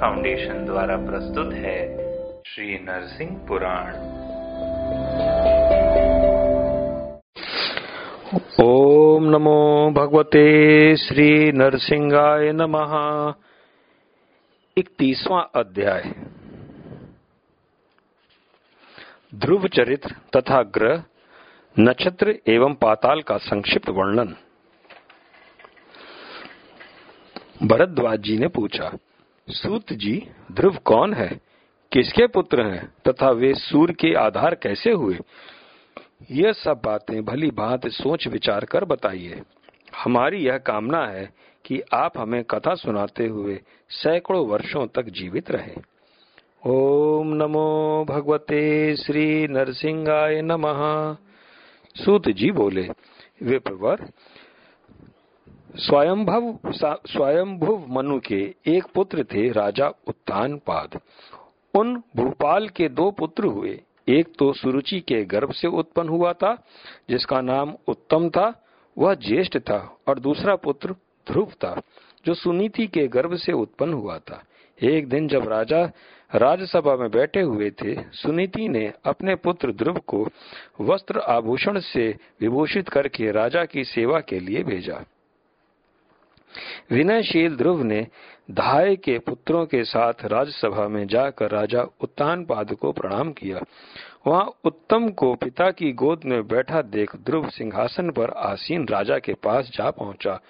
Foundation द्वारा प्रस्तुत है श्री नरसिंह पुराण। ओम नमो भगवते श्री नरसिंहाय नमः। इकतीसवां अध्याय। ध्रुव चरित्र तथा ग्रह, नक्षत्र एवं पाताल का संक्षिप्त वर्णन। भरद्वाज जी ने पूछा सूत जी, ध्रुव कौन है? किसके पुत्र हैं? तथा वे सूर्य के आधार कैसे हुए? यह सब बातें, भली भांति सोच विचार कर बताइए। हमारी यह कामना है कि आप हमें कथा सुनाते हुए सैकड़ों वर्षों तक जीवित रहे। ओम नमो भगवते श्री नरसिंहाय नमः। सूत जी बोले, विप्रवर स्वयंभव स्वयंभुव मनु के एक पुत्र थे राजा उत्तान उन भूपाल के दो पुत्र हुए। एक तो सुरुचि के गर्भ से उत्पन्न हुआ था, जिसका नाम उत्तम था, वह ज्येष्ठ था, और दूसरा पुत्र ध्रुव था, जो सुनीति के गर्भ से उत्पन्न हुआ था। एक दिन जब राजा राजसभा में बैठे हुए थे, सुनीति ने अपने पुत्र ध्रुव को वस्त्र आभूषण से विभूषित करके राजा की सेवा के लिए भेजा। विनयशील ध्रुव ने धाय के पुत्रों के साथ राजसभा में जाकर राजा उत्तान पाद को प्रणाम किया। वहाँ उत्तम को पिता की गोद में बैठा देख ध्रुव सिंहासन पर आसीन राजा के पास जा पहुँचा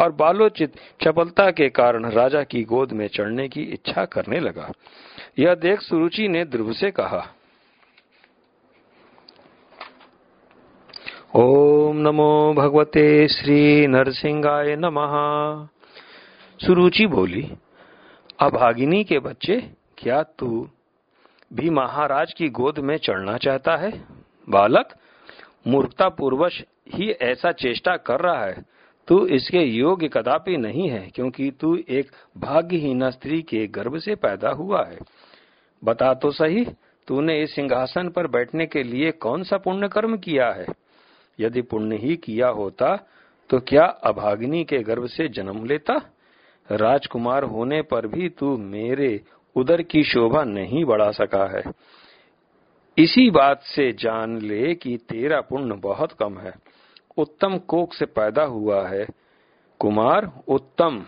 और बालोचित चपलता के कारण राजा की गोद में चढ़ने की इच्छा करने लगा। यह देख सुरुचि ने ध्रुव से कहा ओम नमो भगवते श्री नरसिंहाय नमः। सुरुचि बोली अभागिनी के बच्चे, क्या तू भी महाराज की गोद में चढ़ना चाहता है? बालक मूर्खता पूर्वश ही ऐसा चेष्टा कर रहा है। तू इसके योग्य कदापि नहीं है, क्योंकि तू एक भाग्यहीन स्त्री के गर्भ से पैदा हुआ है। बता तो सही, तूने इस सिंहासन पर बैठने के लिए कौन सा पुण्य कर्म किया है? यदि पुण्य ही किया होता तो क्या अभागिनी के गर्भ से जन्म लेता? राजकुमार होने पर भी तू मेरे उदर की शोभा नहीं बढ़ा सका है। इसी बात से जान ले कि तेरा पुण्य बहुत कम है। उत्तम कोक से पैदा हुआ है। कुमार, उत्तम,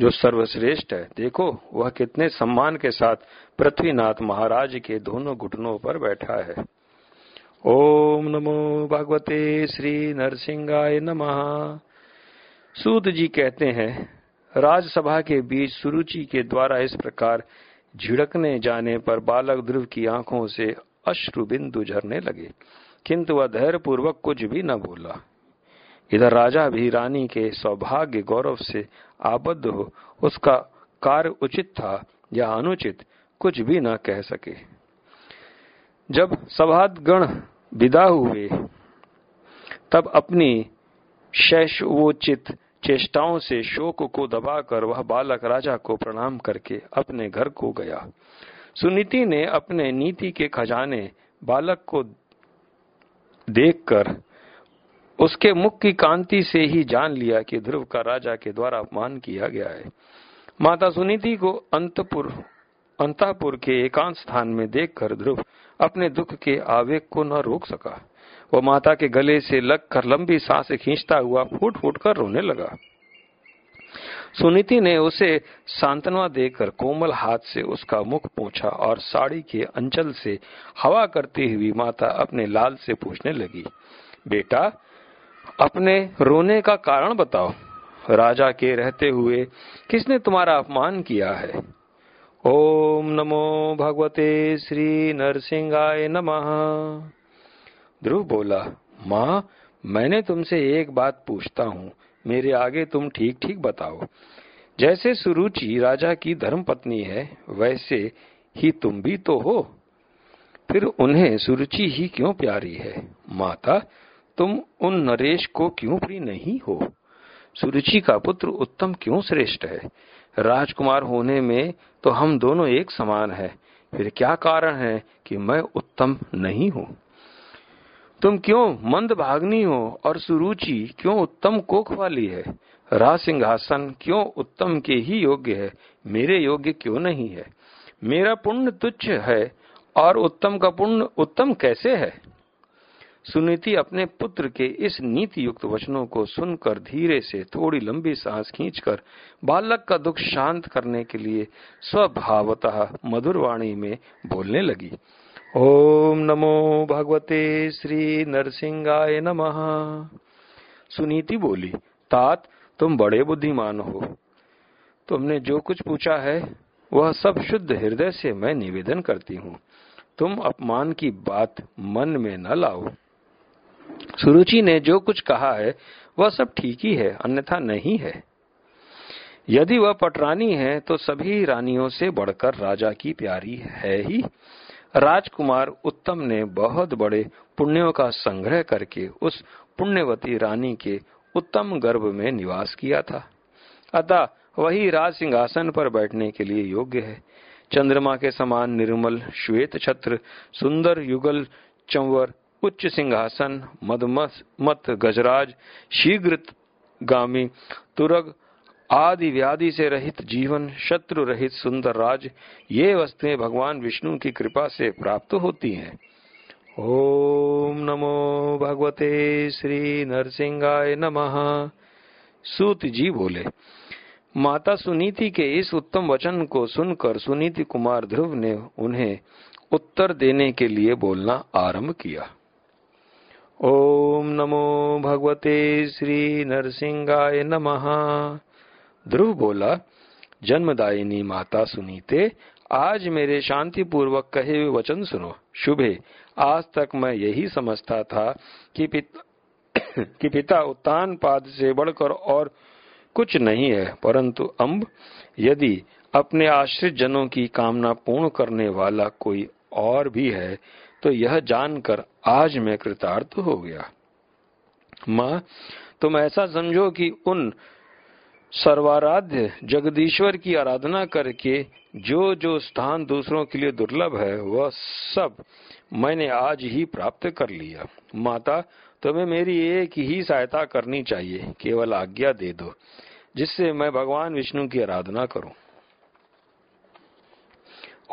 जो सर्वश्रेष्ठ है। देखो, वह कितने सम्मान के साथ पृथ्वीनाथ महाराज के दोनों घुटनों पर बैठा है। ओम नमो भगवते श्री नरसिंहाय नमः। सूत जी कहते हैं, राजसभा के बीच सुरुचि के द्वारा इस प्रकार झिड़कने जाने पर बालक ध्रुव की आँखों से अश्रु बिंदु झरने लगे, किंतु वह धैर्य पूर्वक कुछ भी न बोला। इधर राजा भी रानी के सौभाग्य गौरव से आबद्ध हो, उसका कार्य उचित था या अनुचित कुछ भी न कह सके। जब सभागण विदा हुए। तब अपनी शैशवोचित चेष्टाओं से शोक को दबाकर वह बालक राजा को प्रणाम करके अपने घर को गया। सुनीति ने अपने नीति के खजाने बालक को देखकर उसके मुख की कांति से ही जान लिया कि ध्रुव का राजा के द्वारा अपमान किया गया है। माता सुनीति को अंतपुर अंतापुर के एकांत स्थान में देखकर ध्रुव अपने दुख के आवेग को न रोक सका। वह माता के गले से लगकर लंबी सांस खींचता हुआ फूट फूट कर रोने लगा। सुनीति ने उसे सांत्वना देकर कोमल हाथ से उसका मुख पूछा और साड़ी के अंचल से हवा करती हुई माता अपने लाल से पूछने लगी, बेटा, अपने रोने का कारण बताओ। राजा के रहते हुए किसने तुम्हारा अपमान किया है? ओम नमो भगवते श्री नरसिंहाय नमः। ध्रुव बोला, माँ, मैंने तुमसे एक बात पूछता हूँ। मेरे आगे तुम ठीक ठीक बताओ। जैसे सुरुचि राजा की धर्म पत्नी है, वैसे ही तुम भी तो हो। फिर उन्हें सुरुचि ही क्यों प्यारी है? माता, तुम उन नरेश को क्यों प्रिय नहीं हो? सुरुचि का पुत्र उत्तम क्यों श्रेष्ठ है? राजकुमार होने में तो हम दोनों एक समान है। फिर क्या कारण है कि मैं उत्तम नहीं हूँ? तुम क्यों मंद भागनी हो और सुरुचि क्यों उत्तम कोख वाली है? राज सिंहासन क्यों उत्तम के ही योग्य है? मेरे योग्य क्यों नहीं है? मेरा पुण्य तुच्छ है और उत्तम का पुण्य उत्तम कैसे है? सुनीति अपने पुत्र के इस नीति युक्त वचनों को सुनकर धीरे से थोड़ी लंबी सांस खींचकर बालक का दुख शांत करने के लिए स्वभावतः मधुर वाणी में बोलने लगी। ओम नमो भगवते श्री नरसिंहाय नमः। सुनीति बोली, तात, तुम बड़े बुद्धिमान हो। तुमने जो कुछ पूछा है, वह सब शुद्ध हृदय से मैं निवेदन करती हूँ। तुम अपमान की बात मन में न लाओ। सुरुचि ने जो कुछ कहा है, वह सब ठीक ही है, अन्यथा नहीं है। यदि वह पटरानी है तो सभी रानियों से बढ़कर राजा की प्यारी है ही। राजकुमार उत्तम ने बहुत बड़े पुण्यों का संग्रह करके उस पुण्यवती रानी के उत्तम गर्भ में निवास किया था। अतः वही राज सिंहासन पर बैठने के लिए योग्य है। चंद्रमा के समान निर्मल श्वेत छत्र, सुंदर युगल चंवर उच्च सिंहासन मदमस मत गजराज शीघ्र गामी तुरग आदि व्याधि से रहित जीवन, शत्रु रहित सुंदर राज, ये वस्तुएँ भगवान विष्णु की कृपा से प्राप्त होती हैं। ओम नमो भगवते श्री नरसिंहाय नमः। सूत जी बोले, माता सुनीति के इस उत्तम वचन को सुनकर सुनीति कुमार ध्रुव ने उन्हें उत्तर देने के लिए बोलना आरंभ किया। ओम नमो भगवते श्री नरसिंहाय नमः। ध्रुव बोला, जन्मदायिनी माता सुनीते, आज मेरे शांति पूर्वक कहे हुए वचन सुनो। शुभे, आज तक मैं यही समझता था कि पिता कि पिता उत्तान पाद से बढ़कर और कुछ नहीं है, परंतु अम्ब यदि अपने आश्रित जनों की कामना पूर्ण करने वाला कोई और भी है तो यह जानकर आज मैं कृतार्थ हो गया। माँ, तुम ऐसा समझो कि उन सर्वाराध्य जगदीश्वर की आराधना करके जो जो स्थान दूसरों के लिए दुर्लभ है, वह सब मैंने आज ही प्राप्त कर लिया। माता, तुम्हें मेरी एक ही सहायता करनी चाहिए, केवल आज्ञा दे दो, जिससे मैं भगवान विष्णु की आराधना करूँ।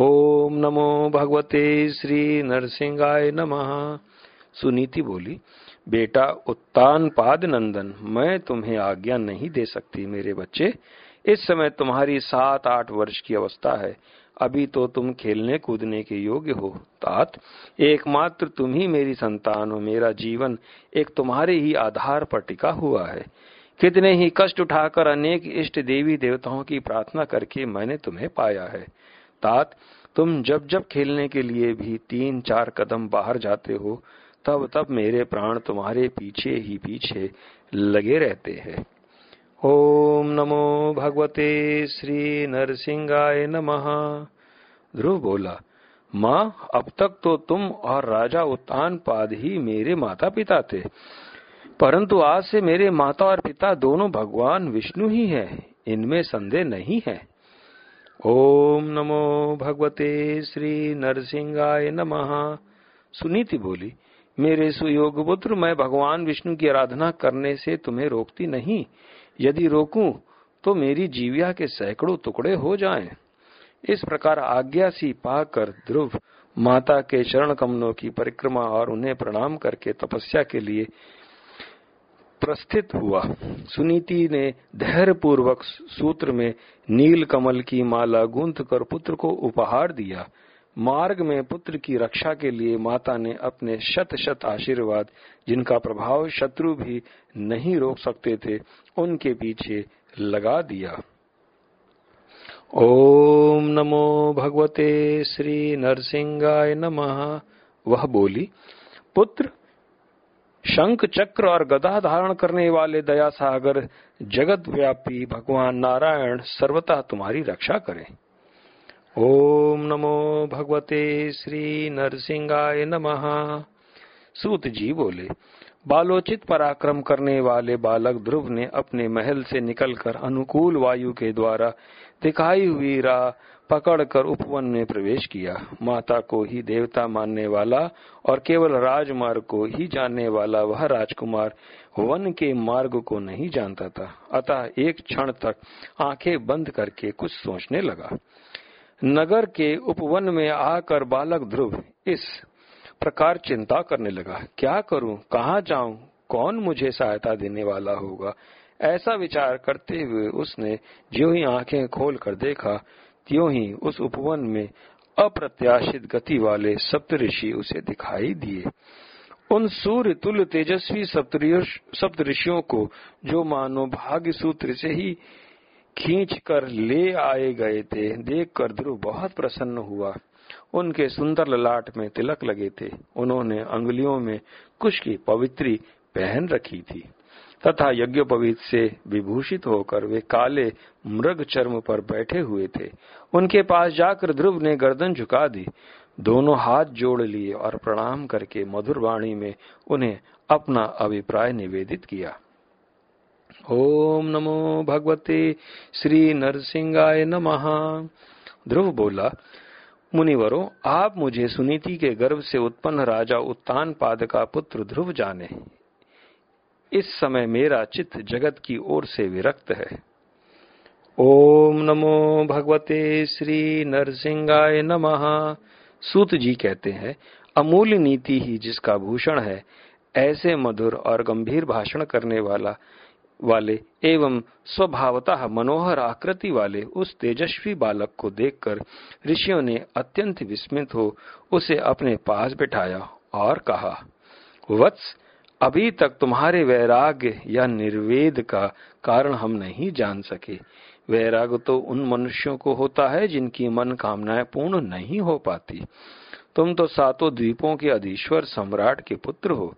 ओम नमो भगवते श्री नरसिंहाय नमः। सुनीति बोली, बेटा उत्तान पाद नंदन, मैं तुम्हें आज्ञा नहीं दे सकती मेरे बच्चे। इस समय तुम्हारी सात आठ वर्ष की अवस्था है। अभी तो तुम खेलने कूदने के योग्य हो। तात, एकमात्र तुम ही मेरी संतान हो। मेरा जीवन एक तुम्हारे ही आधार पर टिका हुआ है। कितने ही कष्ट उठाकर अनेक इष्ट देवी देवताओं की प्रार्थना करके मैंने तुम्हें पाया है। तात तुम जब जब खेलने के लिए भी तीन चार कदम बाहर जाते हो, तब तब मेरे प्राण तुम्हारे पीछे ही पीछे लगे रहते हैं। ओम नमो भगवते श्री नरसिंहाय नमः। ध्रुव बोला, माँ, अब तक तो तुम और राजा उत्तान पाद ही मेरे माता पिता थे। परंतु आज से मेरे माता और पिता दोनों भगवान विष्णु ही हैं। इनमें संदेह नहीं है। ओम नमो भगवते श्री नरसिंहाय नमः सुनीति बोली, मेरे सुयोग पुत्र, मैं भगवान विष्णु की आराधना करने से तुम्हें रोकती नहीं यदि रोकूं तो मेरी जीविया के सैकड़ों टुकड़े हो जाएँ। इस प्रकार आज्ञा सी पाकर ध्रुव माता के चरण कमलों की परिक्रमा और उन्हें प्रणाम करके तपस्या के लिए प्रस्थित हुआ। सुनीति ने धैर्य पूर्वक सूत्र में नील कमल की माला गूंथ कर पुत्र को उपहार दिया। मार्ग में पुत्र की रक्षा के लिए माता ने अपने शत शत आशीर्वाद, जिनका प्रभाव शत्रु भी नहीं रोक सकते थे, उनके पीछे लगा दिया। ओम नमो भगवते श्री नरसिंहाय नमः। वह बोली, पुत्र शंख चक्र और गदा धारण करने वाले दया सागर जगत व्यापी भगवान नारायण सर्वतः तुम्हारी रक्षा करें। ओम नमो भगवते श्री नरसिंहाय नमः। सूत जी बोले, बालोचित पराक्रम करने वाले बालक ध्रुव ने अपने महल से निकलकर अनुकूल वायु के द्वारा दिखाई हुई राह पकड़कर उपवन में प्रवेश किया। माता को ही देवता मानने वाला और केवल राजमार्ग को ही जानने वाला वह राजकुमार वन के मार्ग को नहीं जानता था। अतः एक क्षण तक आँखें बंद करके कुछ सोचने लगा। नगर के उपवन में आकर बालक ध्रुव इस प्रकार चिंता करने लगा। क्या करूँ? कहाँ जाऊँ? कौन मुझे सहायता देने वाला होगा? ऐसा विचार करते हुए उसने जो ही आँखें खोल कर देखा त्यों ही उस उपवन में अप्रत्याशित गति वाले सप्तऋषि उसे दिखाई दिए। उन सूर्य तुल्य तेजस्वी सप्तऋषियों को जो मानो भाग्य सूत्र से ही खींच कर ले आए गए थे, देखकर ध्रुव बहुत प्रसन्न हुआ। उनके सुंदर ललाट में तिलक लगे थे। उन्होंने अंगुलियों में कुश की पवित्री पहन रखी थी। तथा यज्ञोपवीत से विभूषित होकर वे काले मृग चर्म पर बैठे हुए थे। उनके पास जाकर ध्रुव ने गर्दन झुका दी। दोनों हाथ जोड़ लिए और प्रणाम करके मधुर वाणी में उन्हें अपना अभिप्राय निवेदित किया। ओम नमो भगवते श्री नरसिंहाय नमः। ध्रुव बोला, मुनिवरों, आप मुझे सुनीति के गर्भ से उत्पन्न राजा उत्तान पाद का पुत्र ध्रुव जाने। इस समय मेरा चित्त जगत की ओर से विरक्त है। ओम नमो भगवते श्री नरसिंहाय नमः। सूत जी कहते हैं अमूल्य नीति ही जिसका भूषण है, ऐसे मधुर और गंभीर भाषण करने वाला, वाले एवं स्वभावतः मनोहर आकृति वाले उस तेजस्वी बालक को देखकर ऋषियों ने अत्यंत विस्मित हो उसे अपने पास बिठाया और कहा, वत्स अभी तक तुम्हारे वैराग्य या निर्वेद का कारण हम नहीं जान सके। वैराग्य तो उन मनुष्यों को होता है जिनकी मन कामनाएँ पूर्ण नहीं हो पाती। तुम तो सातों द्वीपों के अधीश्वर सम्राट के पुत्र हो।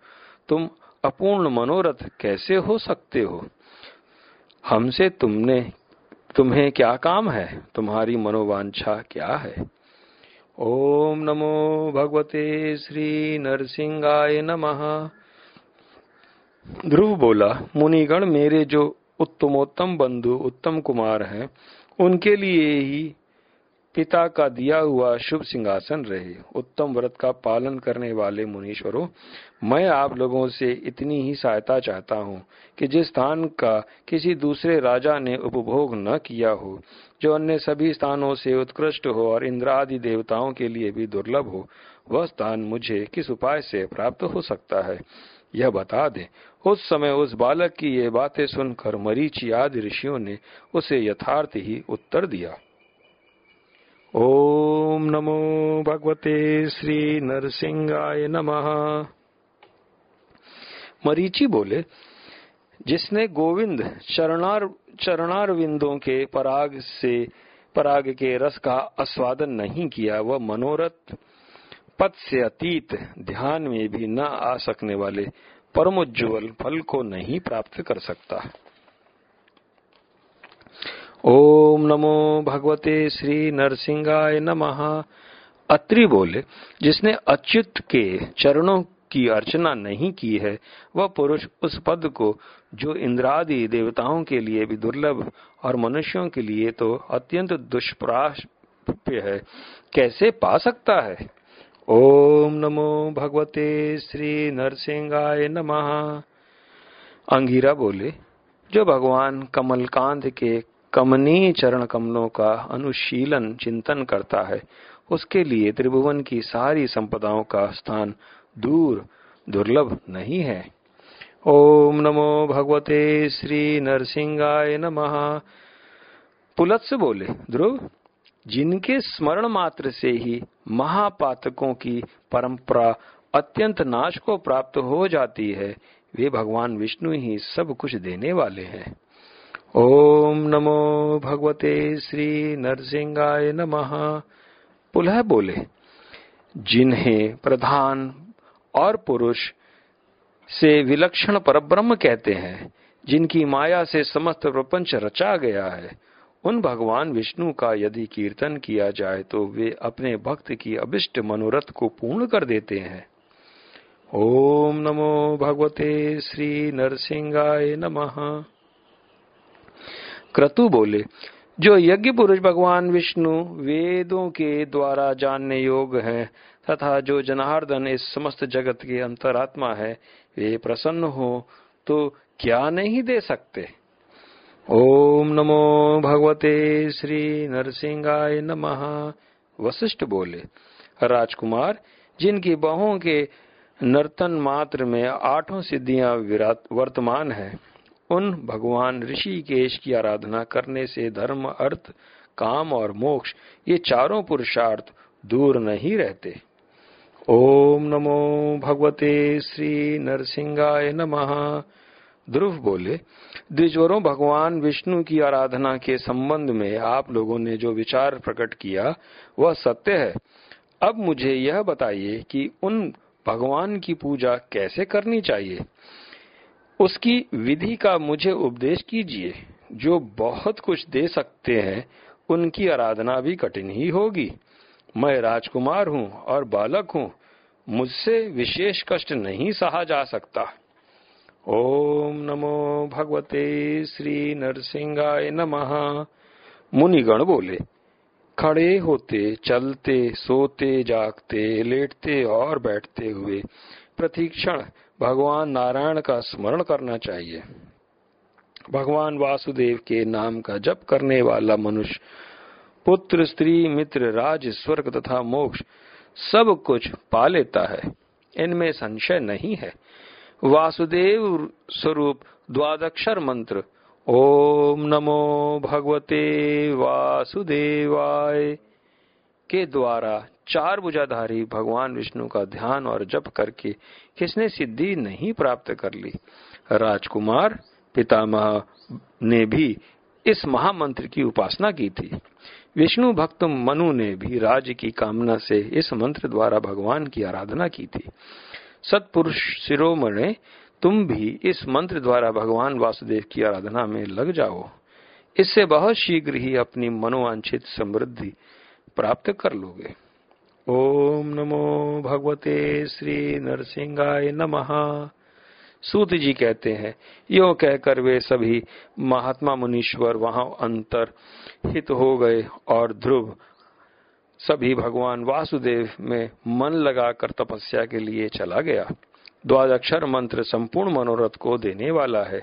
तुम अपूर्ण मनोरथ कैसे हो सकते हो? हमसे तुमने, तुम्हें क्या काम है? तुम्हारी मनोवांछा क्या है? ओम नमो भगवते श्री नरसिंहाय नमः। ध्रुव बोला, मुनिगण, मेरे जो उत्तमोत्तम बंधु, उत्तम कुमार हैं, उनके लिए ही पिता का दिया हुआ शुभ सिंहासन रहे। उत्तम व्रत का पालन करने वाले मुनीश्वरों, मैं आप लोगों से इतनी ही सहायता चाहता हूँ कि जिस स्थान का किसी दूसरे राजा ने उपभोग न किया हो, जो अन्य सभी स्थानों से उत्कृष्ट हो और इंद्रादि देवताओं के लिए भी दुर्लभ हो, वह स्थान मुझे किस उपाय से प्राप्त हो सकता है? यह बता दे, उस समय उस बालक की ये बातें सुनकर मरीचि आदि ऋषियों ने उसे यथार्थ ही उत्तर दिया। ओम नमो भगवते श्री नरसिंहाय नमः। मरीचि बोले, जिसने गोविंद चरणार चरणार विंदों के पराग से, पराग के रस का आस्वादन नहीं किया, वह मनोरथ पद से अतीत ध्यान में भी न आ सकने वाले परमोज्वल फल को नहीं प्राप्त कर सकता। ओम नमो भगवते श्री नरसिंहाय नमः। अत्रि बोले, जिसने अच्युत के चरणों की अर्चना नहीं की है, वह पुरुष उस पद को जो इंद्रादि देवताओं के लिए भी दुर्लभ और मनुष्यों के लिए तो अत्यंत दुष्प्राप्य है, कैसे पा सकता है? ओम नमो भगवते श्री नरसिंहाय नमः। अंगीरा बोले, जो भगवान कमलकांत के कमनीय चरण कमलों का अनुशीलन चिंतन करता है, उसके लिए त्रिभुवन की सारी संपदाओं का स्थान दूर, दुर्लभ नहीं है। ओम नमो भगवते श्री नरसिंहाय नमः। पुलत्स बोले, ध्रुव जिनके स्मरण मात्र से ही महापातकों की परंपरा अत्यंत नाश को प्राप्त हो जाती है, वे भगवान विष्णु ही सब कुछ देने वाले हैं। ओम नमो भगवते श्री नरसिंहाय नमः। पुलह बोले, जिन्हें प्रधान और पुरुष से विलक्षण परब्रह्म कहते हैं, जिनकी माया से समस्त प्रपंच रचा गया है उन भगवान विष्णु का यदि कीर्तन किया जाए तो वे अपने भक्त की अभिष्ट मनोरथ को पूर्ण कर देते हैं। ओम नमो भगवते श्री नरसिंहाय नमः। क्रतु बोले, जो यज्ञ पुरुष भगवान विष्णु वेदों के द्वारा जानने योग है तथा जो जनार्दन इस समस्त जगत के अंतरात्मा है, वे प्रसन्न हो तो क्या नहीं दे सकते? ओम नमो भगवते श्री नरसिंहाय नमः। वशिष्ठ बोले, राजकुमार, जिनकी बहुओं के नर्तन मात्र में आठों सिद्धियाँ वर्तमान है, उन भगवान ऋषिकेश की आराधना करने से धर्म, अर्थ, काम और मोक्ष, ये चारों पुरुषार्थ दूर नहीं रहते। ओम नमो भगवते श्री नरसिंहाय नमः। ध्रुव बोले, द्विजवरों, भगवान विष्णु की आराधना के संबंध में आप लोगों ने जो विचार प्रकट किया, वह सत्य है। अब मुझे यह बताइए कि उन भगवान की पूजा कैसे करनी चाहिए? उसकी विधि का मुझे उपदेश कीजिए। जो बहुत कुछ दे सकते हैं, उनकी आराधना भी कठिन ही होगी। मैं राजकुमार हूँ और बालक हूँ। मुझसे विशेष कष्ट नहीं सहा जा सकता। ओम नमो भगवते श्री नरसिंहाय नमः। मुनिगण बोले, खड़े होते, चलते, सोते, जागते, लेटते और बैठते हुए, प्रतीक्षण, भगवान नारायण का स्मरण करना चाहिए। भगवान वासुदेव के नाम का जप करने वाला मनुष्य, पुत्र, स्त्री, मित्र, राज, स्वर्ग तथा मोक्ष, सब कुछ पा लेता है। इनमें संशय नहीं है। वासुदेव स्वरूप द्वादक्षर मंत्र। ओम नमो भगवते वासुदेवाय के द्वारा चार बुझाधारी भगवान विष्णु का ध्यान और जप करके किसने सिद्धि नहीं प्राप्त कर ली? राजकुमार पितामह ने भी इस महामंत्र की उपासना की थी। विष्णु भक्त मनु ने भी राज्य की कामना से इस मंत्र द्वारा भगवान की आराधना की थी। सतपुरुष शिरोमणे, तुम भी इस मंत्र द्वारा भगवान वासुदेव की आराधना में लग जाओ। इससे बहुत शीघ्र ही अपनी मनोवांछित समृद्धि प्राप्त कर लोगे। ओम नमो भगवते श्री नरसिंहाय नमः। सूत जी कहते हैं, यो कहकर वे सभी महात्मा मुनीश्वर वहाँ अंतर हित हो गए और ध्रुव सभी भगवान वासुदेव में मन लगाकर तपस्या के लिए चला गया। द्वादक्षर मंत्र संपूर्ण मनोरथ को देने वाला है।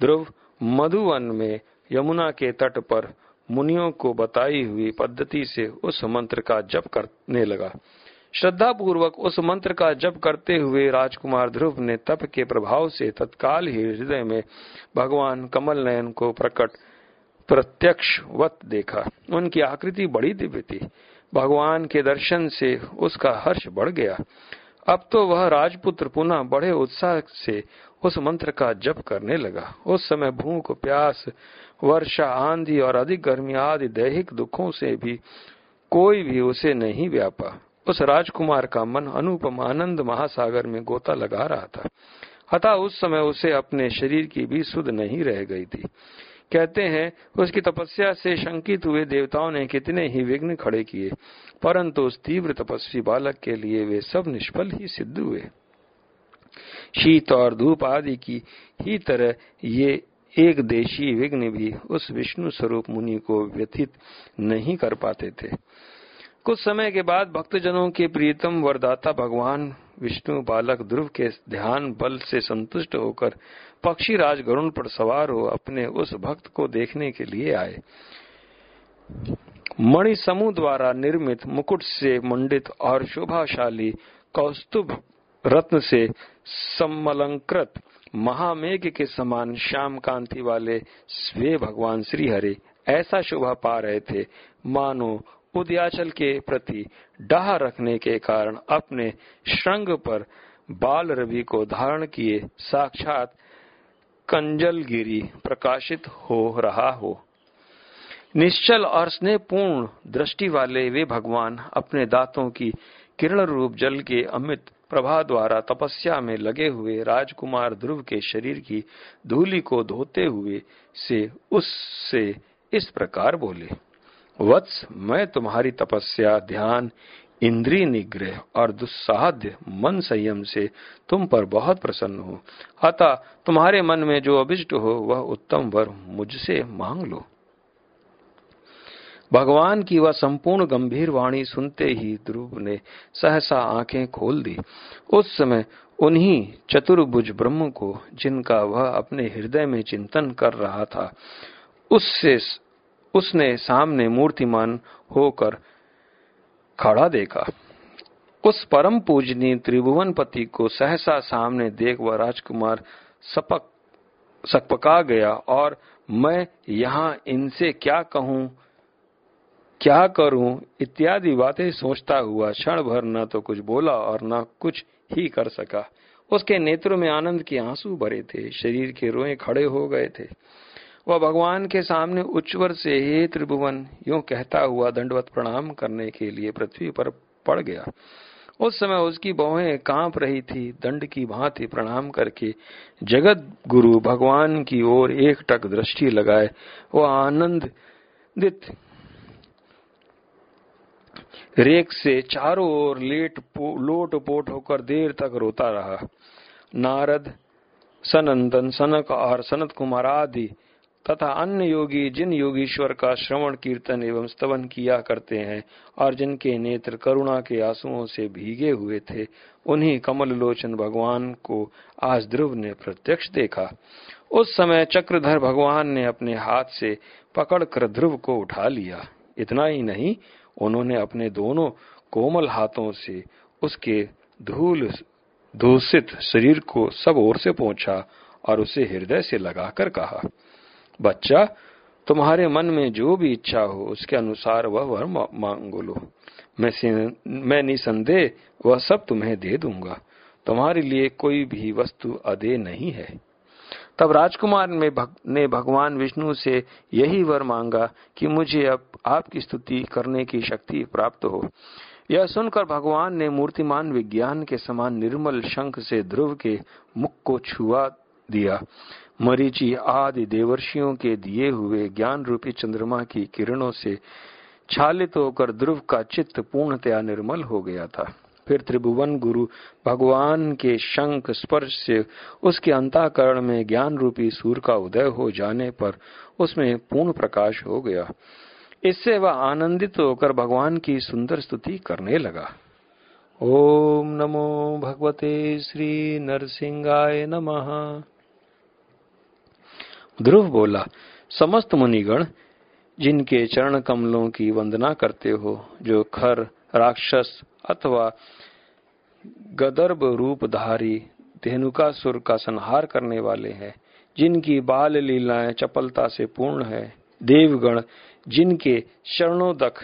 ध्रुव मधुवन में यमुना के तट पर मुनियों को बताई हुई पद्धति से उस मंत्र का जप करने लगा। श्रद्धा पूर्वक उस मंत्र का जप करते हुए राजकुमार ध्रुव ने तप के प्रभाव से तत्काल ही हृदय में भगवान कमल नयन को प्रकट प्रत्यक्ष वत देखा। उनकी आकृति बड़ी दिव्य थी। भगवान के दर्शन से उसका हर्ष बढ़ गया। अब तो वह राजपुत्र पुनः बड़े उत्साह से उस मंत्र का जप करने लगा। उस समय भूख, प्यास, वर्षा, आंधी और अधिक गर्मी आदि दैहिक दुखों से भी कोई भी उसे नहीं व्यापा। उस राजकुमार का मन अनुपम आनंद महासागर में गोता लगा रहा था। अतः उस समय उसे अपने शरीर की भी सुध नहीं रह गई थी। कहते हैं, उसकी तपस्या से शंकित हुए देवताओं ने कितने ही विघ्न खड़े किए, परंतु उस तीव्र तपस्वी बालक के लिए वे सब निष्फल ही सिद्ध हुए। शीत और धूप आदि की ही तरह ये एक देशी विघ्न भी उस विष्णु स्वरूप मुनि को व्यथित नहीं कर पाते थे। कुछ समय के बाद भक्तजनों के प्रियतम वरदाता भगवान विष्णु बालक ध्रुव के ध्यान बल से संतुष्ट होकर पक्षी राज गरुण पर सवार हो अपने उस भक्त को देखने के लिए आए। मणि समूह द्वारा निर्मित मुकुट से मंडित और शोभाशाली कौस्तुभ रत्न से सम्मलंकृत महामेघ के समान श्याम कांति वाले स्वे भगवान श्री हरे ऐसा शोभा पा रहे थे। मानो उदयाचल के प्रति डाह रखने के कारण अपने श्रृंग पर बाल रवि को धारण किए साक्षात कंजलगिरी प्रकाशित हो रहा हो। निश्चल और स्नेहपूर्ण दृष्टि वाले वे भगवान अपने दांतों की किरण रूप जल के अमित प्रभा द्वारा तपस्या में लगे हुए राजकुमार ध्रुव के शरीर की धूलि को धोते हुए से उससे इस प्रकार बोले, वत्स, मैं तुम्हारी तपस्या, ध्यान इंद्रिय निग्रह और दुस्साध्य मन संयम से तुम पर बहुत प्रसन्न हो। अतः तुम्हारे मन में जो अभिष्ट हो, वह उत्तम वर मुझसे मांग लो। भगवान की वह संपूर्ण गंभीर वाणी सुनते ही ध्रुव ने सहसा आँखें खोल दी। उस समय उन्हीं चतुर्भुज ब्रह्म को, जिनका वह अपने हृदय में चिंतन कर रहा था, उससे उसने सामने मूर्तिमान होकर खड़ा देखा। उस परम पूजनी त्रिभुवन पति को सहसा सामने देख वह राजकुमार सपक सकपका गया और मैं यहाँ इनसे क्या कहूँ, क्या करूँ इत्यादि बातें सोचता हुआ क्षण भर न तो कुछ बोला और न कुछ ही कर सका। उसके नेत्रों में आनंद के आँसू भरे थे, शरीर के रोए खड़े हो गए थे। वह भगवान के सामने उच्चवर से हे त्रिभुवन यूँ कहता हुआ दंडवत प्रणाम करने के लिए पृथ्वी पर पड़ गया। उस समय उसकी बहुएँ काँप रही थी दंड की भांति प्रणाम करके जगत गुरु भगवान की ओर एक टक दृष्टि लगाए। वह आनंदित रेख से चारों ओर लेट पो, लोट पोट होकर देर तक रोता रहा। नारद सनंदन सनक और सनत कुमार आदि तथा अन्य योगी जिन योगीश्वर का श्रवण, कीर्तन एवं स्तवन किया करते हैं और जिनके नेत्र करुणा के आंसुओं से भीगे हुए थे, उन्हीं कमल लोचन भगवान को आज ध्रुव ने प्रत्यक्ष देखा। उस समय चक्रधर भगवान ने अपने हाथ से पकड़कर ध्रुव को उठा लिया। इतना ही नहीं, उन्होंने अपने दोनों कोमल हाथों से उसके धूल दूषित शरीर को सब ओर से पहुँचा और उसे हृदय से लगाकर कहा बच्चा तुम्हारे मन में जो भी इच्छा हो उसके अनुसार वह वर मांगो लो। मैं मैं निसंदेह वह सब तुम्हें दे दूँगा। तुम्हारे लिए कोई भी वस्तु अदे नहीं है। तब राजकुमार ने, भग, ने भगवान विष्णु से यही वर मांगा कि मुझे अब आपकी स्तुति करने की शक्ति प्राप्त हो। यह सुनकर भगवान ने मूर्तिमान विज्ञान के समान निर्मल शंख से ध्रुव के मुख को छुआ दिया। मरीचि आदि देवर्षियों के दिए हुए ज्ञान रूपी चंद्रमा की किरणों से छालित होकर ध्रुव का चित्त पूर्णतया निर्मल हो गया था। फिर त्रिभुवन गुरु भगवान के शंख स्पर्श से उसके अंताकरण में ज्ञान रूपी सूर्य का उदय हो जाने पर उसमें पूर्ण प्रकाश हो गया। इससे वह आनंदित होकर भगवान की सुंदर स्तुति करने लगा। ओम नमो भगवते श्री नरसिंहाय नमः। ध्रुव बोला, समस्त मुनिगण, जिनके चरण कमलों की वंदना करते हो, जो खर, राक्षस अथवा गदर्भ रूपधारी धेनुकासुर का संहार करने वाले हैं, जिनकी बाल लीलाएँ चपलता से पूर्ण है, देवगण, जिनके शरणोदक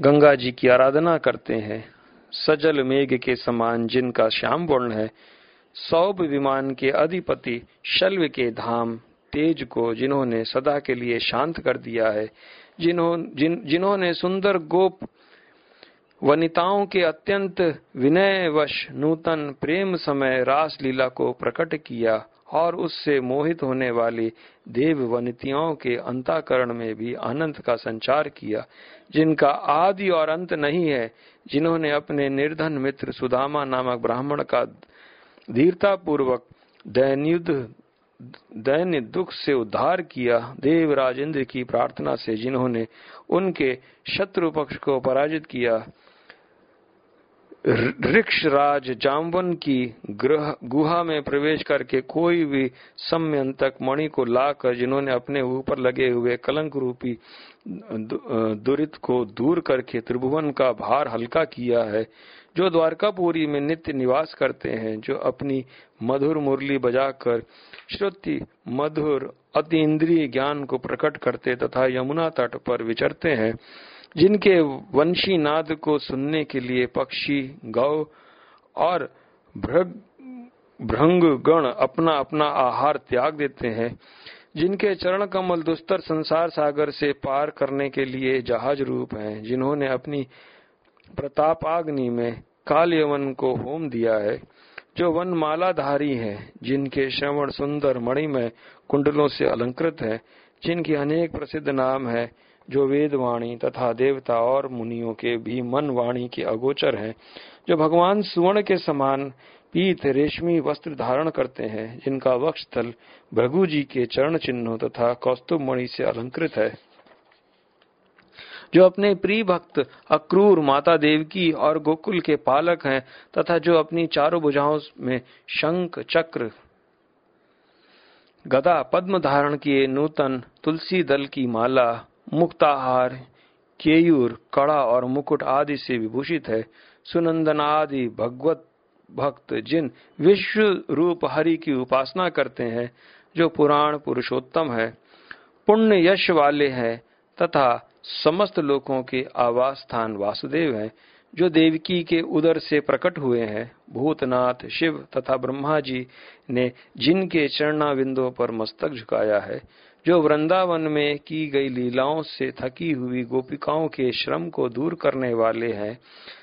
गंगा जी की आराधना करते हैं, सजल मेघ के समान जिनका श्याम वर्ण है सौभ विमान के अधिपति शल्व के धाम तेज को जिन्होंने सदा के लिए शांत कर दिया है, जिन्हों, जिन, जिन्होंने सुंदर गोप वनिताओं के अत्यंत विनयवश नूतन प्रेम समय रास लीला को प्रकट किया और उससे मोहित होने वाली देव वनितियों के अंताकरण में भी आनंद का संचार किया, जिनका आदि और अंत नहीं है, जिन्होंने अपने निर्धन मित्र सुदामा नामक ब्राह्मण का धीरता पूर्वक दैन्युद्ध दैन्य दुख से उद्धार किया देव राजेंद्र की प्रार्थना से जिन्होंने उनके शत्रु पक्ष को पराजित किया। ऋक्ष राज जाम्बन की ग्रह गुहा में प्रवेश करके कोई भी सम्यंतक मणि को लाकर जिन्होंने अपने ऊपर लगे हुए कलंक रूपी दुरित को दूर करके त्रिभुवन का भार हल्का किया है जो द्वारकापुरी में नित्य निवास करते हैं, जो अपनी मधुर मुरली बजाकर श्रुति, मधुर अति इंद्रिय ज्ञान को प्रकट करते तथा यमुना तट पर विचरते हैं, जिनके वंशी नाद को सुनने के लिए पक्षी, गौ और भ्रंग गण अपना अपना आहार त्याग देते हैं, जिनके चरण कमल दुस्तर संसार सागर से पार करने के लिए जहाज़ रूप हैं, जिन्होंने अपनी प्रतापाग्नि में काल यवन को होम दिया है, जो वन मालाधारी हैं, जिनके श्रवण सुंदर मणि में कुंडलों से अलंकृत है, जिनके अनेक प्रसिद्ध नाम है, जो वेद वाणी तथा देवता और मुनियों के भी मन वाणी के अगोचर हैं, जो भगवान सुवर्ण के समान पीत रेशमी वस्त्र धारण करते हैं, जिनका वक्ष स्थल भृगु जी के चरण चिन्हों तथा कौस्तुभ मणि से अलंकृत है। जो अपने प्रिय भक्त अक्रूर माता देवकी और गोकुल के पालक हैं, तथा जो अपनी चारों भुजाओं में शंख, चक्र, गदा, पद्म धारण किए नूतन तुलसी दल की माला, मुक्ताहार, केयूर, कड़ा और मुकुट आदि से विभूषित है। सुनंदन आदि भगवत भक्त जिन विश्व रूप हरि की उपासना करते हैं, जो पुराण पुरुषोत्तम है, पुण्य यश वाले हैं तथा समस्त लोगों के आवास स्थान वासुदेव हैं, जो देवकी के उदर से प्रकट हुए हैं। भूतनाथ, शिव तथा ब्रह्मा जी ने जिनके चरणा बिंदुओं पर मस्तक झुकाया है, जो वृंदावन में की गई लीलाओं से थकी हुई गोपिकाओं के श्रम को दूर करने वाले हैं,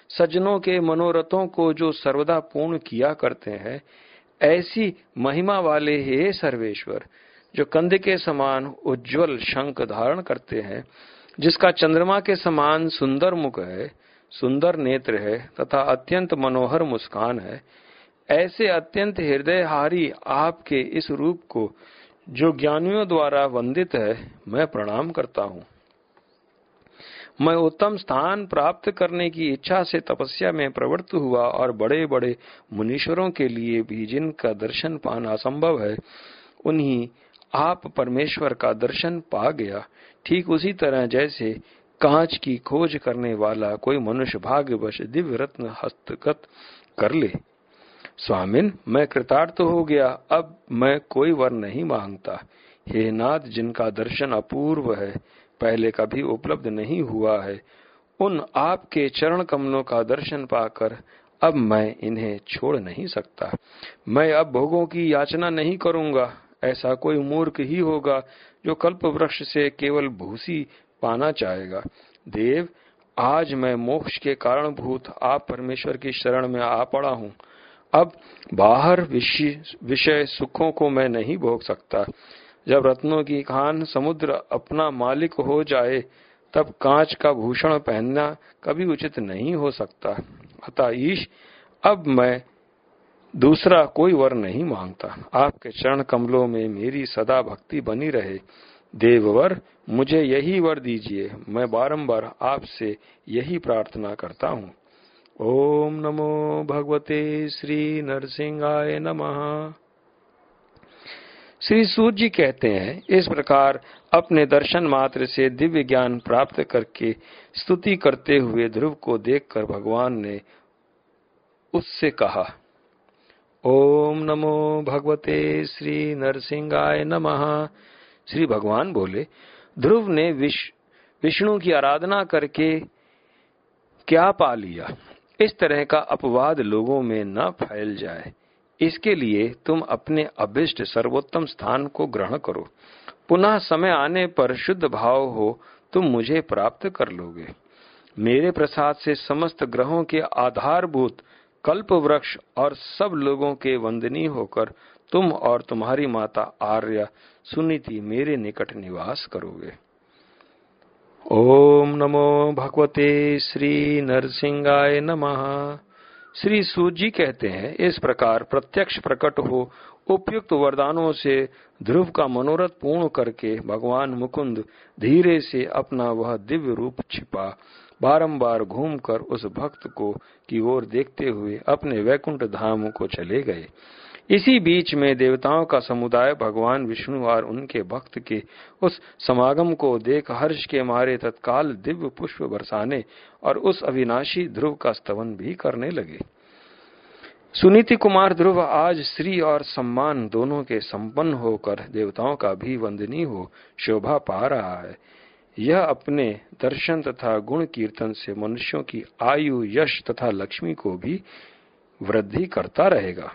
सज्जनों के मनोरथों को जो सर्वदा पूर्ण किया करते हैं, ऐसी महिमा वाले हे सर्वेश्वर जो कंध के समान उज्जवल शंख धारण करते हैं, जिसका चंद्रमा के समान सुंदर मुख है, सुंदर नेत्र है, तथा अत्यंत मनोहर मुस्कान है, ऐसे अत्यंत हृदयहारी आपके इस रूप को जो ज्ञानियों द्वारा वंदित है, मैं प्रणाम करता हूँ। मैं उत्तम स्थान प्राप्त करने की इच्छा से तपस्या में प्रवृत्त हुआ और बड़े बड़े मुनीश्वरों के लिए भी जिनका दर्शन पाना असंभव है, उन्हीं आप परमेश्वर का दर्शन पा गया। ठीक उसी तरह जैसे कांच की खोज करने वाला कोई मनुष्य भाग्यवश दिव्य रत्न हस्तगत कर ले। स्वामिन, मैं कृतार्थ हो गया। अब मैं कोई वर नहीं माँगता। हे नाथ, जिनका दर्शन अपूर्व है, पहले कभी उपलब्ध नहीं हुआ है, उन आपके चरण कमलों का दर्शन पाकर अब मैं इन्हें छोड़ नहीं सकता। मैं अब भोगों की याचना नहीं करूँगा। ऐसा कोई मूर्ख ही होगा जो कल्प वृक्ष से केवल भूसी पाना चाहेगा। देव, आज मैं मोक्ष के कारण भूत आप परमेश्वर की शरण में आ पड़ा हूँ। अब बाहर विषय सुखों को मैं नहीं भोग सकता। जब रत्नों की खान समुद्र अपना मालिक हो जाए, तब कांच का भूषण पहनना कभी उचित नहीं हो सकता। अतः ईश, अब मैं दूसरा कोई वर नहीं माँगता। आपके चरण कमलों में मेरी सदा भक्ति बनी रहे। देववर, मुझे यही वर दीजिए। मैं बारंबार आपसे यही प्रार्थना करता हूँ। ओम नमो भगवते श्री नरसिंहाय नमः। श्री सूर्य जी कहते हैं, इस प्रकार अपने दर्शन मात्र से दिव्य ज्ञान प्राप्त करके स्तुति करते हुए ध्रुव को देखकर भगवान ने उससे कहा ओम नमो भगवते श्री नरसिंहाय नमः। श्री भगवान बोले, ध्रुव ने विष्णु की आराधना करके क्या पा लिया? इस तरह का अपवाद लोगों में न फैल जाए। इसके लिए तुम अपने अभिष्ट सर्वोत्तम स्थान को ग्रहण करो। पुनः समय आने पर शुद्ध भाव हो, तुम मुझे प्राप्त कर लोगे। मेरे प्रसाद से समस्त ग्रहों के आधारभूत कल्प वृक्ष और सब लोगों के वंदनीय होकर तुम और तुम्हारी माता आर्य सुनीति मेरे निकट निवास करोगे। ओम नमो भगवते श्री नरसिंहाय नमः। श्री सूजी कहते हैं, इस प्रकार प्रत्यक्ष प्रकट हो, उपयुक्त वरदानों से ध्रुव का मनोरथ पूर्ण करके भगवान मुकुंद धीरे से अपना वह दिव्य रूप छिपा। बारंबार घूमकर उस भक्त को की ओर देखते हुए अपने वैकुंठ धाम को चले गए। इसी बीच में देवताओं का समुदाय भगवान विष्णु और उनके भक्त के उस समागम को देख हर्ष के मारे तत्काल दिव्य पुष्प बरसाने और उस अविनाशी ध्रुव का स्तवन भी करने लगे। सुनीति कुमार ध्रुव आज श्री और सम्मान दोनों के संपन्न होकर देवताओं का भी वंदनीय हो, शोभा पा रहा है। यह अपने दर्शन तथा गुण कीर्तन से मनुष्यों की आयु, यश तथा लक्ष्मी को भी वृद्धि करता रहेगा।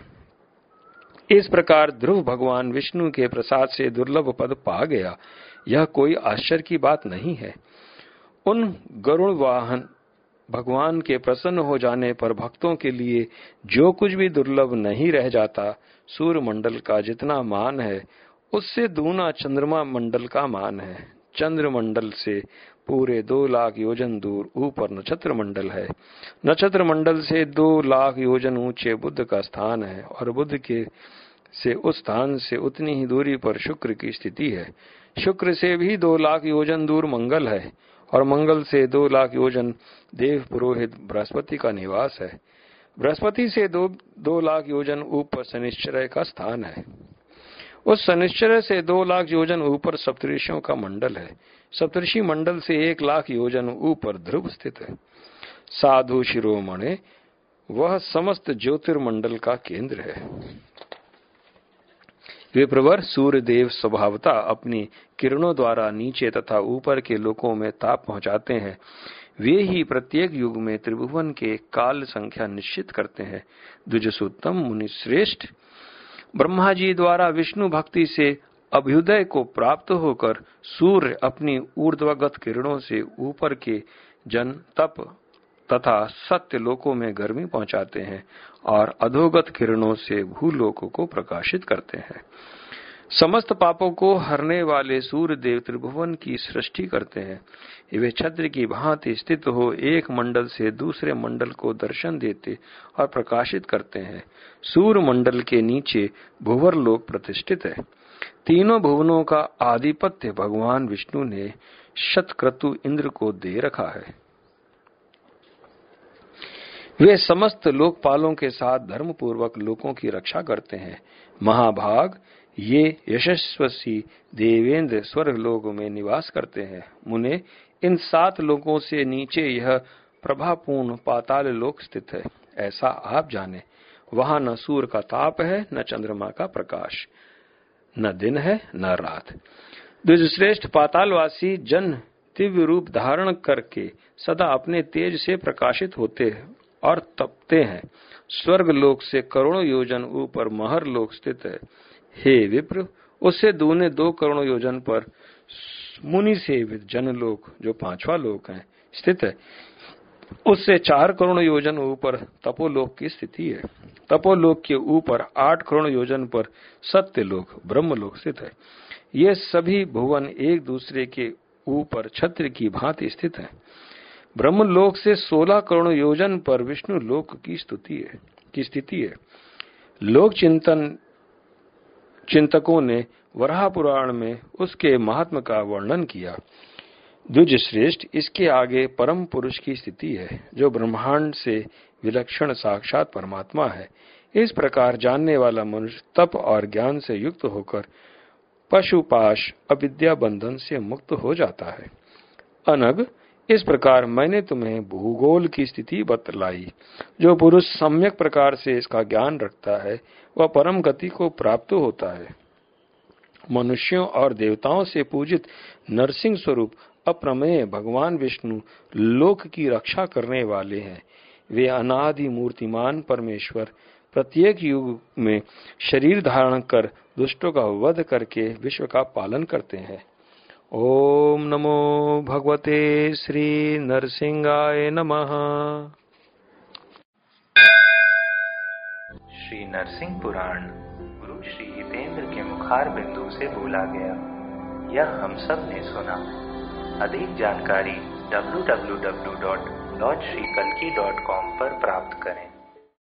इस प्रकार ध्रुव भगवान विष्णु के प्रसाद से दुर्लभ पद पा गया। यह कोई आश्चर्य की बात नहीं है। उन गरुण वाहन भगवान के प्रसन्न हो जाने पर भक्तों के लिए जो कुछ भी दुर्लभ नहीं रह जाता, सूर्य मंडल का जितना मान है, उससे दूना चंद्रमा मंडल का मान है। चंद्र मंडल से पूरे दो लाख योजन दूर ऊपर नक्षत्र मंडल है। नक्षत्र मंडल से दो लाख योजन ऊँचे बुद्ध का स्थान है और बुद्ध के से उस स्थान से उतनी ही दूरी पर शुक्र की स्थिति है। शुक्र से भी दो लाख योजन दूर मंगल है और मंगल से दो लाख योजन देव पुरोहित बृहस्पति का निवास है। बृहस्पति से दो दो लाख योजन ऊपर शनिश्चर का स्थान है। उस शनिश्चर से दो लाख योजन ऊपर सप्तऋषियों का मंडल है। सप्तऋषि मंडल से एक लाख योजन ऊपर ध्रुव स्थित है। साधु शिरोमणे, वह समस्त ज्योतिर्मंडल का केंद्र है। वे प्रवर सूर्य देव स्वभावता अपनी किरणों द्वारा नीचे तथा ऊपर के लोकों में ताप पहुंचाते हैं। वे ही प्रत्येक युग में त्रिभुवन के काल संख्या निश्चित करते हैं। द्विजसुत्तम मुनि श्रेष्ठ ब्रह्मा जी द्वारा विष्णु भक्ति से अभ्युदय को प्राप्त होकर सूर्य अपनी ऊर्ध्वगत किरणों से ऊपर के जन तप तथा सत्य लोकों में गर्मी पहुंचाते हैं और अधोगत किरणों से भूलोकों को प्रकाशित करते हैं। समस्त पापों को हरने वाले सूर्य देव त्रिभुवन की सृष्टि करते हैं। वे छत्र की भांति स्थित हो, एक मंडल से दूसरे मंडल को दर्शन देते और प्रकाशित करते हैं। सूर्य मंडल के नीचे भुवर लोक प्रतिष्ठित है। तीनों भुवनों का आधिपत्य भगवान विष्णु ने शतक्रतु इंद्र को दे रखा है। वे समस्त लोकपालों के साथ धर्म पूर्वक लोगों की रक्षा करते हैं। महाभाग ये यशस्वी देवेंद्र स्वर्ग लोगों में निवास करते हैं। मुने, इन सात लोगों से नीचे यह प्रभापूर्ण पाताल लोक स्थित है। ऐसा आप जाने, वहाँ न सूर्य का ताप है, न चंद्रमा का प्रकाश, न दिन है, न रात। द्विजश्रेष्ठ पातालवासी जन दिव्य रूप धारण करके सदा अपने तेज से प्रकाशित होते हैं और तपते हैं। स्वर्ग लोक से करोड़ों योजन ऊपर महर लोक स्थित है। हे विप्र, उससे दूने दो करोड़ योजन पर मुनि सेवित जनलोक जो पांचवा लोक है, स्थित है। उससे चार करोड़ योजन ऊपर तपोलोक की स्थिति है। तपोलोक के ऊपर आठ करोड़ योजन पर सत्य लोक ब्रह्म लोक स्थित है। ये सभी भुवन एक दूसरे के ऊपर छत्र की भांति स्थित है। ब्रह्म लोक से सोलह करोड़ योजन पर विष्णु लोक की स्तुति है, की स्थिति है। लोक चिंतन चिंतकों ने वराह पुराण में उसके महात्म का वर्णन किया। द्विज श्रेष्ठ इसके आगे परम पुरुष की स्थिति है, जो ब्रह्मांड से विलक्षण साक्षात परमात्मा है। इस प्रकार जानने वाला मनुष्य तप और ज्ञान से युक्त होकर पशुपाश, अविद्या बंधन से मुक्त हो जाता है। अनग इस प्रकार मैंने तुम्हें भूगोल की स्थिति बतलाई। जो पुरुष सम्यक प्रकार से इसका ज्ञान रखता है, वह परम गति को प्राप्त होता है। मनुष्यों और देवताओं से पूजित नरसिंह स्वरूप अप्रमेय भगवान विष्णु लोक की रक्षा करने वाले हैं। वे अनादि मूर्तिमान परमेश्वर, प्रत्येक युग में शरीर धारण कर दुष्टों का वध करके विश्व का पालन करते हैं। ओम नमो भगवते श्री नरसिंहाय नमः। श्री नरसिंह पुराण, गुरु श्री हितेंद्र के मुखार बिंदु से बोला गया। यह हम सबने सुना। अधिक जानकारी W W W dot dot Shri कलकी dot com पर प्राप्त करें।